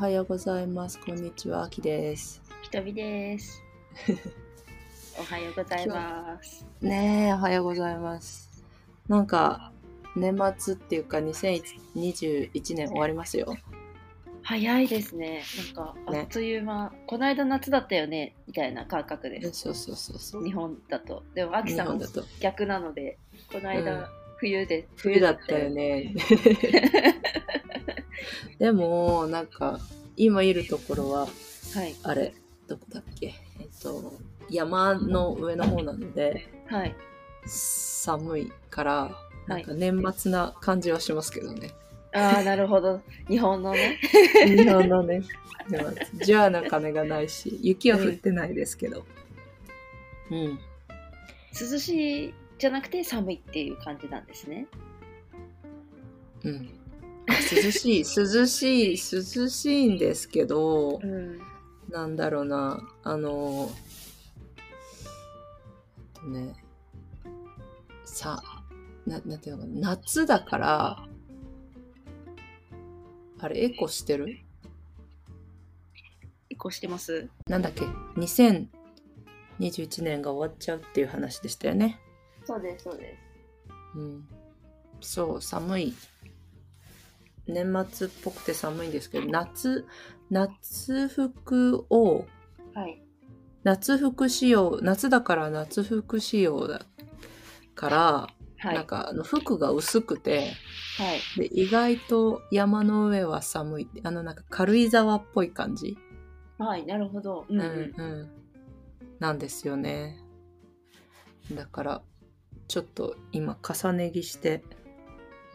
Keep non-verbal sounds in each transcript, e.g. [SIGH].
はようございます。こんにちは、あきです。ひとみです。[LAUGHS] おはようございます。ねえ、おはようございます。なんか、年末っていうか、2021年終わりますよ。早いですね。なんか、あねっという間、この間夏だったよね、みたいな感覚です。そうそうそうそう。日本だと。でも、あきさんも。逆なので、この間、うん冬で、冬だったよ。ね。[LAUGHS] でも、なんか、今いるところは、はい。あれ、どこだっけ？えっと、山の上の方なので、はい。寒いから、はいなんか年末な感じはしますけどね。ああ、なるほど。日本のね。[LAUGHS] 日本のね、じゃあな金がないし、雪は降ってないですけど。うん。涼しいじゃなくて寒いっていう感じなんですね。うん。涼しい、涼しい、涼しいんですけどう、ん。なんだろうな、あの、えっとね、さ、ななんていうのかな、夏だから、あれ、エコしてる？移行してますなんだっけ ?2021 年が終わっちゃうっていう話でしたよね。そうです、そうでうん。そう、寒い。年末っぽくて寒いんですけど、夏、夏服を、す。はい。夏服仕様、夏だから夏服仕様だから、はい。なんかあの服が薄くてはい。で、意外と山の上は寒い。あのなんか軽井沢っぽい感じ。はい、なるほど。うん、ううんん。うん。なんですよね。だから、ちょっと今重ね着して、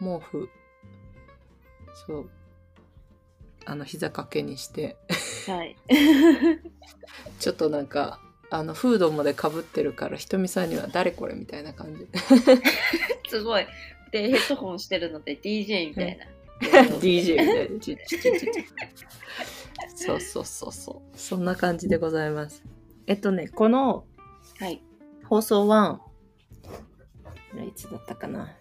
毛布、そう、あの膝掛けにして、はい。[LAUGHS] ちょっとなんか、あのフードまでかぶってるから、ひとみさんには誰これみたいな感じ。[LAUGHS] すごい。で、ヘッドホンしてるので DJ みたいな。DJ みたいな。ちちちちちそうそうそうそう。そんな感じでございます。えっとね、このはい。放送1、いつだったかな。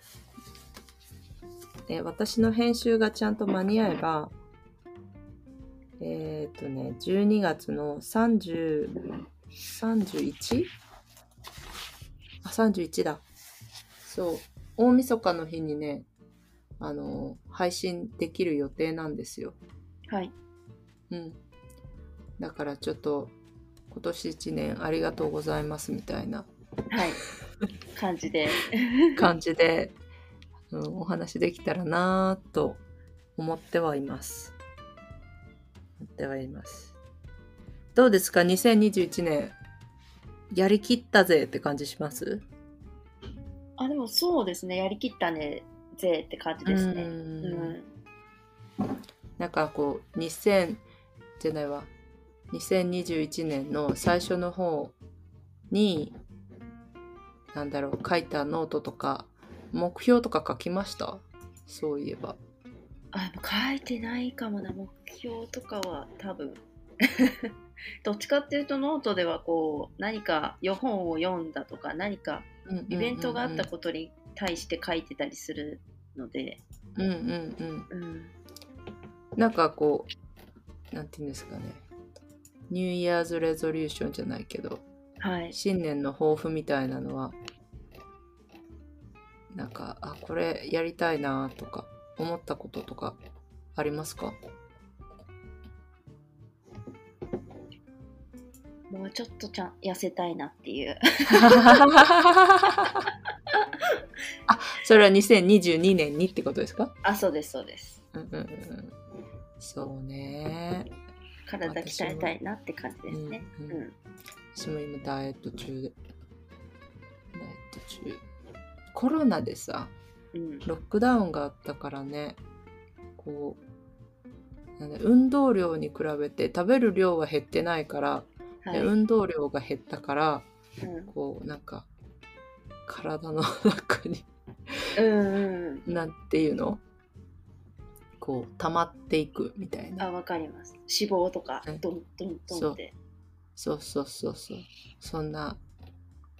で私の編集がちゃんと間に合えば、えっ、とね、12月の30、31? あ、31だ。そう。大晦日の日にね、あの、配信できる予定なんですよ。はい。うん。だからちょっと、今年1年ありがとうございますみたいなはい。感じで。[LAUGHS] 感じで、うん、お話できたらなぁと思ってはいます。思ってはいます。どうですか ?2021 年、やりきったぜって感じします？あ、でもそうですね。やりきったね、ぜって感じですね。ううんん。なんかこう、2000じゃないわ、2021年の最初の方に、なんだろう、書いたノートとか、目標とか書きました？そういえば。あ、書いてないかもな。目標とかは多分。[LAUGHS] どっちかっていうとノートではこう何か本を読んだとか何かイベントがあったことに対して書いてたりするので、うんうんうん。うん、なんかこう、なんていうんですかね。ニューイヤーズレゾリューションじゃないけど、はい。新年の抱負みたいなのは、なんか、あ、これやりたいなとか、思ったこととかありますか？もうちょっとちゃん痩せたいなっていう。[LAUGHS] あ、それは2022年にってことですか？あ、そうです、そうです。うんうんうん。そうね。体鍛えたいなって感じですね。うんうんうん。私も今ダイエット中で。ダイエット中。コロナでさ、うん。ロックダウンがあったからねこうなんだ運動量に比べて食べる量は減ってないから、はい。で運動量が減ったからうんこうなんか体の中にうんうん。なんていうの？こう溜まっていくみたいなあ、わかります。脂肪とかうん、ドンドンドンって。そうそうそうそうそんな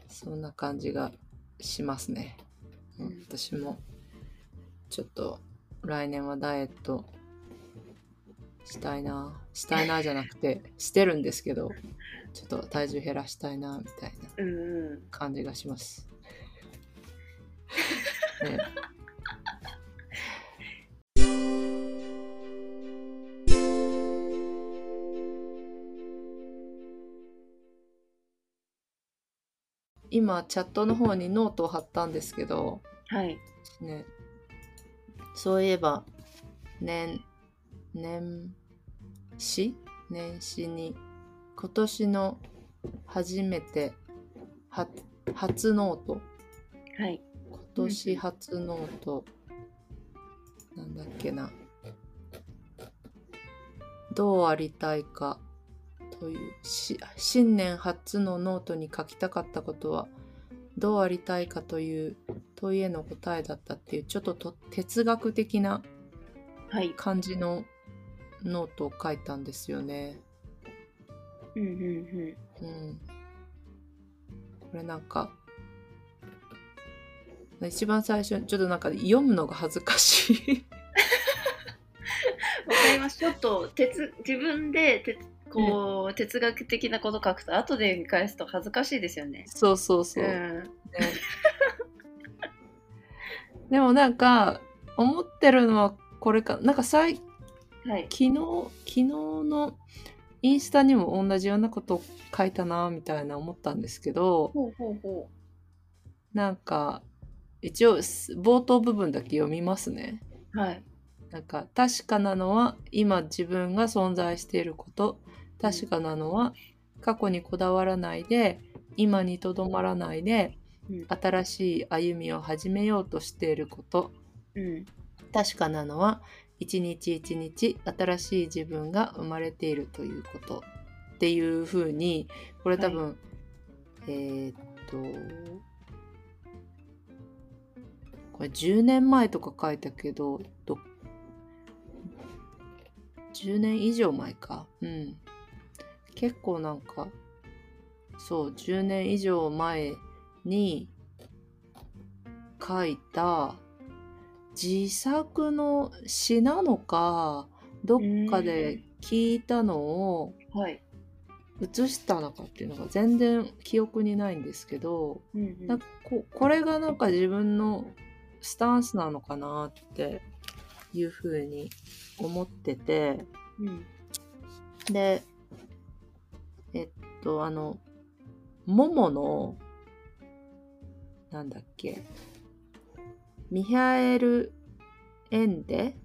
そんな感じがしますね、私もちょっと来年はダイエットしたいな。したいなじゃなくて [LAUGHS] してるんですけどちょっと体重減らしたいなみたいな感じがします。[LAUGHS] ね今チャットの方にノートを貼ったんですけど、はい。ね、そういえば年年始？年始に今年の初めては初ノート。はい。今年初ノート、なんだっけな。どうありたいかというし新年初のノートに書きたかったことはどうありたいかという問いへの答えだったっていうちょっとと哲学的なはい感じのノートを書いたんですよね。うんうんうん。これなんか一番最初にちょっとなんか読むのが恥ずかしい。う [LAUGHS] んわかりますちょっと哲自分でてこう、哲学的なこと書くと後で見返すと恥ずかしいですよね。そうそうそう。ん。ねでもなんか思ってるのはこれか。なんか最はい。昨日昨日のインスタにも同じようなことを書いたなみたいな思ったんですけどほうほうほなんか一応す冒頭部分だけ読みますね。うはい。なんか確かなのは今自分が存在していること確かなのは過去にこだわらないで今にとどまらないでうん。新しい歩みを始めようとしていること。うん。確かなのは一日一日新しい自分が生まれているということ。っていうふうにこれ多分、えーっとこれ10年前とか書いたけどど10年以上前か。うん結構なんかそう10年以上前に書いた自作の詩なのかどっかで聞いたのをはい。写したのかっていうのが全然記憶にないんですけどうんうん。なんかここれがなんか自分のスタンスなのかなっていうふうに思っててうん。でえっとあのモモのなんだっけミハエル・エンデ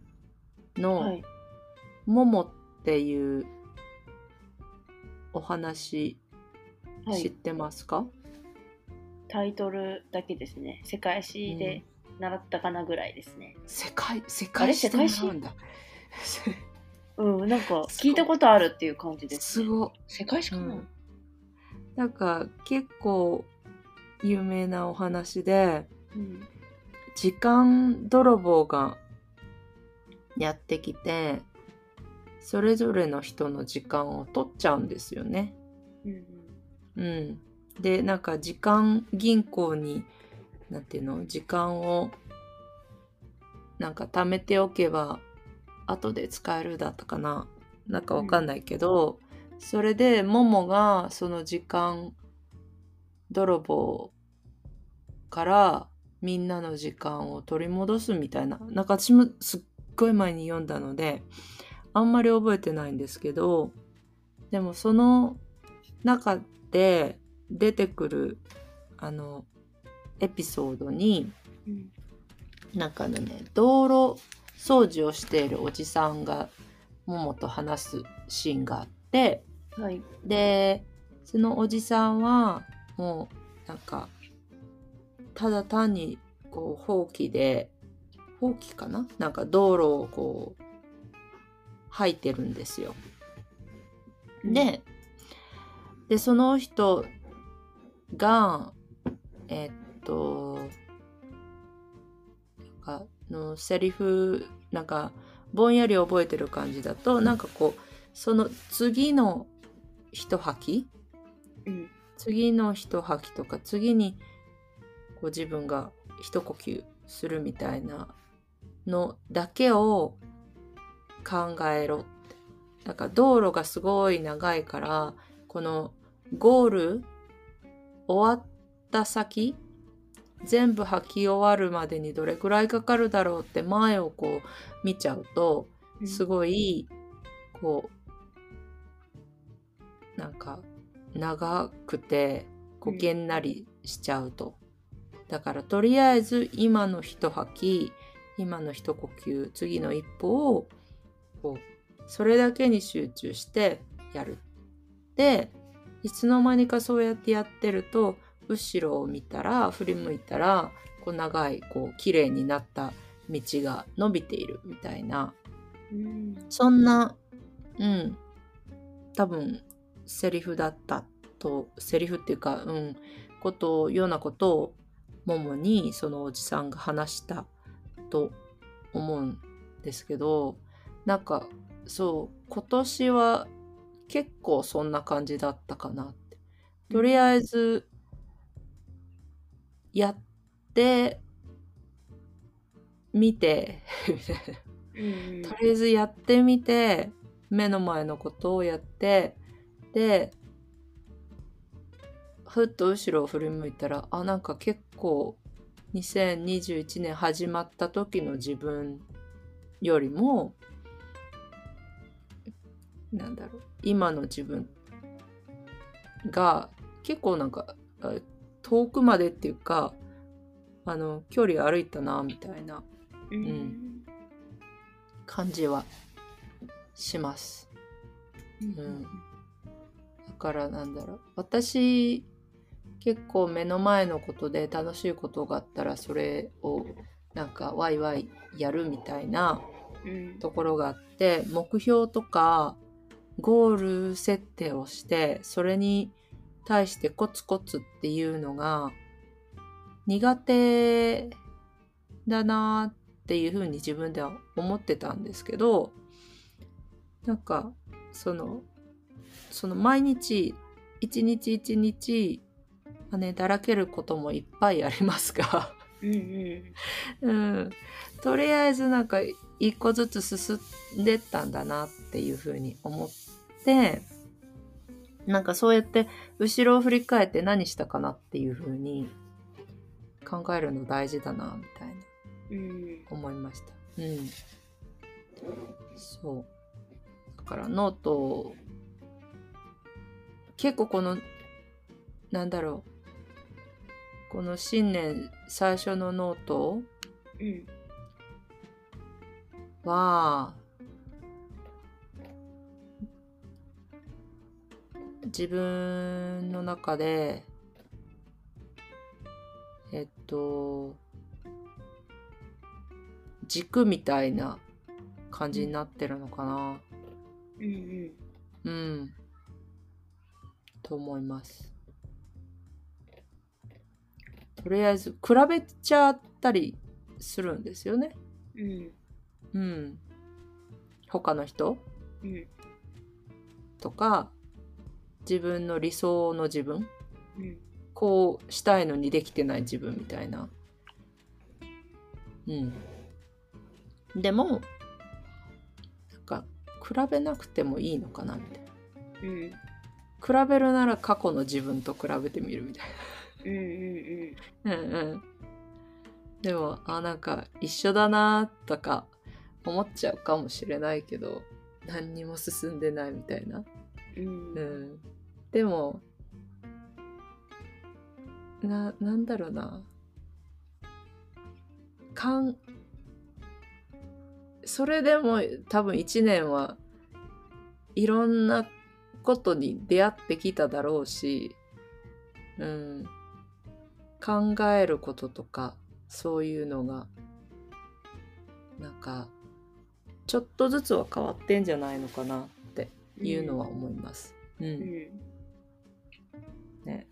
の、はい。モモっていうお話はい。知ってますか、タイトルだけですね。世界史で習ったかなぐらいですね。世界世あれ界史で習うんだ [LAUGHS] うんなんか聞いたことあるっていう感じです、ね、すご世界史かな、うん。なんか結構有名なお話でうん時間泥棒がやってきてそれぞれの人の時間を取っちゃうんですよね。うん。うん、でなんか時間銀行になんていうの？時間をなんか貯めておけば後で使えるだったかな。なんかわかんないけど、それでももがその時間泥棒からみんなの時間を取り戻すみたいななんか私もすっごい前に読んだのであんまり覚えてないんですけどでもその中で出てくるあのエピソードにうん。なんかね道路掃除をしているおじさんがももと話すシーンがあってはい。でそのおじさんはもうなんかただ単にこうほうきでほうきかな？なんか道路をこう吐いてるんですよ。ででその人がえっとなんかのセリフなんかぼんやり覚えてる感じだとなんかこうその次の一吐き？うん。次の一吐きとか次にこう自分が一呼吸するみたいなのだけを考えろって。だから道路がすごい長いからこのゴール終わった先全部履き終わるまでにどれくらいかかるだろうって前をこう見ちゃうとすごいこうなんか長くてこうげんなりしちゃうと。だからとりあえず今の一吐き今の一呼吸次の一歩をこうそれだけに集中してやる。でいつの間にかそうやってやってると後ろを見たら振り向いたらこう長いこう綺麗になった道が伸びているみたいな、うん、そんなうん。多分セリフだったとセリフっていうかうん。ことようなことをももにそのおじさんが話したと思うんですけどなんかそう今年は結構そんな感じだったかなって。とりあえずやってみてとりあえずやってみて目の前のことをやってでふっと後ろを振り向いたらあなんか結構2021年始まった時の自分よりもなんだろう今の自分が結構なんか遠くまでっていうかあの距離歩いたなみたいな、うん、うん、感じはします。うん、だからなんだろう。私結構目の前のことで楽しいことがあったらそれをなんかワイワイやるみたいなところがあって、うん、目標とかゴール設定をしてそれに対してコツコツっていうのが苦手だなっていうふうに自分では思ってたんですけどなんかそのその毎日一日一日ねだらけることもいっぱいありますが。うん、うん、とりあえずなんか一個ずつ進んでったんだなっていうふうに思ってなんかそうやって後ろを振り返って何したかなっていうふうに考えるの大事だなみたいな、うん、思いました。うん。そう。だからノート結構このなんだろうこの新年最初のノートは、自分の中でえっと軸みたいな感じになってるのかな。うんうん。うん。と思います。とりあえず比べちゃったりするんですよね。うん。うん。他の人、うん、とか自分の理想の自分、うん、こうしたいのにできてない自分みたいな。うん。でも、なんか、比べなくてもいいのかなみたいな。うん。比べるなら過去の自分と比べてみるみたいな。うんうんうん。うんうん。でも、あ、なんか一緒だなとか思っちゃうかもしれないけど、何にも進んでないみたいな。うん、うん、でもななんだろうな。かんそれでも多分1年はいろんなことに出会ってきただろうし、うん、考えることとかそういうのがなんかちょっとずつは変わってんじゃないのかなっていうのは思います。うん、うん、ね